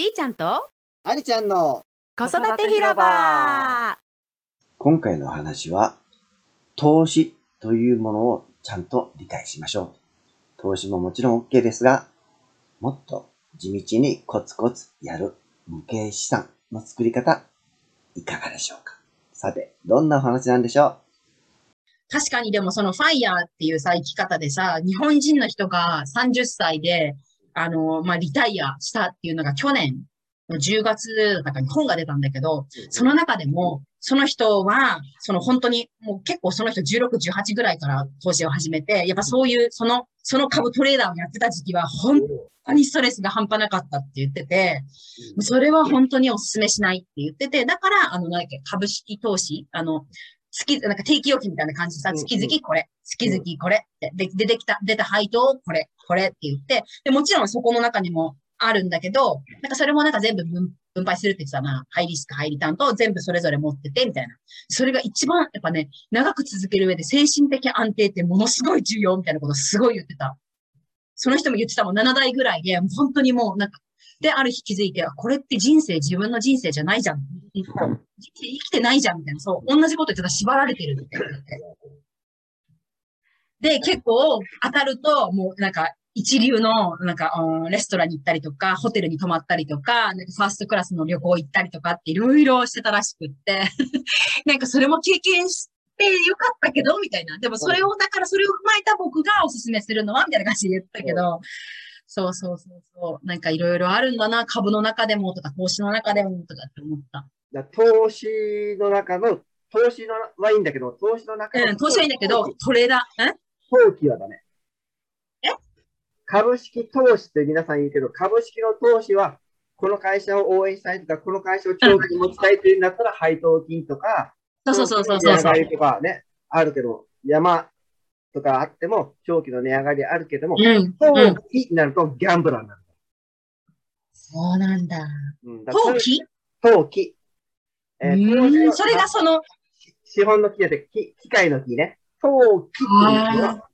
しーちゃんとありちゃんの子育て広場。今回の話は、投資というものをちゃんと理解しましょう。投資ももちろん OK ですが、もっと地道にコツコツやる無形資産の作り方、いかがでしょうか？さて、どんなお話なんでしょ確かにでもそのファイヤーっていうさ、生き方でさ、日本人の人が30歳で、あの、まあ、リタイアしたっていうのが去年の10月だからに本が出たんだけど、その中でも、その人は、その本当に、もう結構その人16、18ぐらいから投資を始めて、やっぱそういう、その、その株トレーダーをやってた時期は、本当にストレスが半端なかったって言ってて、それは本当にお勧めしないって言ってて、だから、あの、なんだっけ、株式投資、あの、月、なんか定期預金みたいな感じ。でさ、うん。月々これ、月々これ。って、で、出てきた、出た配当これ、これって言って、で、もちろんそこの中にもあるんだけど、なんかそれもなんか全部分分配するって言ってたな、ハイリスク、ハイリターンと全部それぞれ持ってて、みたいな。それが一番、やっぱね、長く続ける上で精神的安定ってものすごい重要みたいなことすごい言ってた。その人も言ってたもん、7代ぐらいで、本当にもうなんか、で、ある日気づいて、これって人生、自分の人生じゃないじゃん。人生生きてないじゃん、みたいな。そう、同じこと言ってたら縛られてるって言って。で、結構当たると、もうなんか、一流の、なんか、うんレストランに行ったりとか、ホテルに泊まったりとか、なんかファーストクラスの旅行行ったりとかっていろいろしてたらしくって、なんかそれも経験してよかったけど、みたいな。でもそれを、だからそれを踏まえた僕がおすすめするのは、みたいな感じで言ったけど、そうそうそうそう。なんかいろいろあるんだな、株の中でもとか、投資の中でもとかって思った。だ投資の中の、投資のはいいんだけど、投資の中のうん、投資はいいんだけど、トレーダー、ん投機はダメ。え？株式投資って皆さん言うけど、株式の投資は、この会社を応援したいとか、この会社を長期に持ちたいというんだったら、配当金とか、そうそうそうそうそうとかね、あるけど、山とかあっても、長期の値上がりあるけども、うん、になるとギャンブラーになる。そうなんだ。うん、だから投機投機。えーうん、それがその、資本の木で、機機械の木ね。投機っていうのは、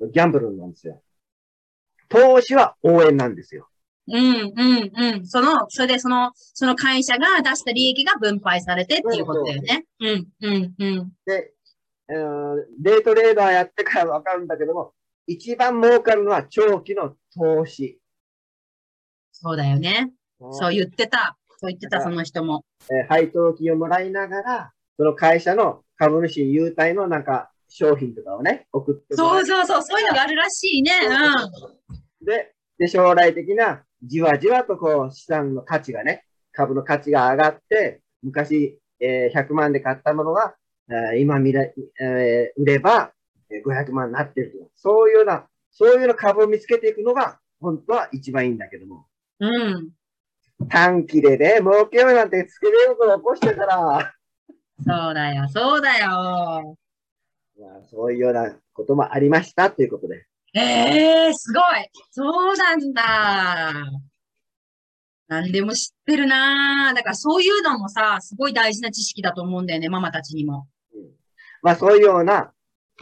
ギャンブルなんですよ。投資は応援なんですよ。うん、うん、うん。その、それでその、その会社が出した利益が分配されてっていうことだよね。うん、うん、うん。で、えーデイトレーダーやってからわかるんだけども、一番儲かるのは長期の投資。そうだよね。そう言ってた。そう言ってた、その人も。えー配当金をもらいながら、その会社の株主優待のなんか商品とかをね、送ってそうそうそう、そういうのがあるらしいね。うん。で、で、将来的なじわじわとこう資産の価値がね、株の価値が上がって、昔、えー100万で買ったものが、えー今見れ、えー売ればえー500万になってると。そういうような、そういうような株を見つけていくのが、本当は一番いいんだけども。うん。短期でね、儲けようなんてつけれることを起こしてたら、そうだよ、そうだよ。まあ、そういうようなこともありましたということで。ええー、すごい。そうなんだ。何でも知ってるなぁ。だからそういうのもさ、すごい大事な知識だと思うんだよね、ママたちにも。まあそういうような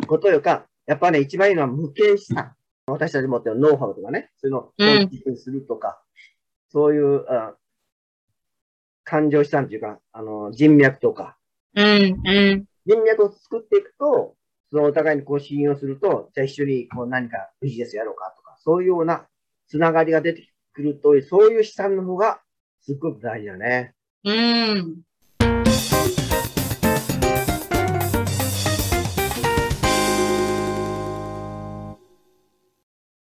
ことよか、やっぱね、一番いいのは無形資産。私たち持ってるノウハウとかね、そういうのをうん本気にするとか、そういう、あ感情資産というか、あの、人脈とか、うん、うん。人脈を作っていくと、そのお互いにこう信用すると、じゃあ一緒にこう何かビジネスやろうかとか、そういうようなつながりが出てくると、そういう資産の方がすっごく大事だね。うん。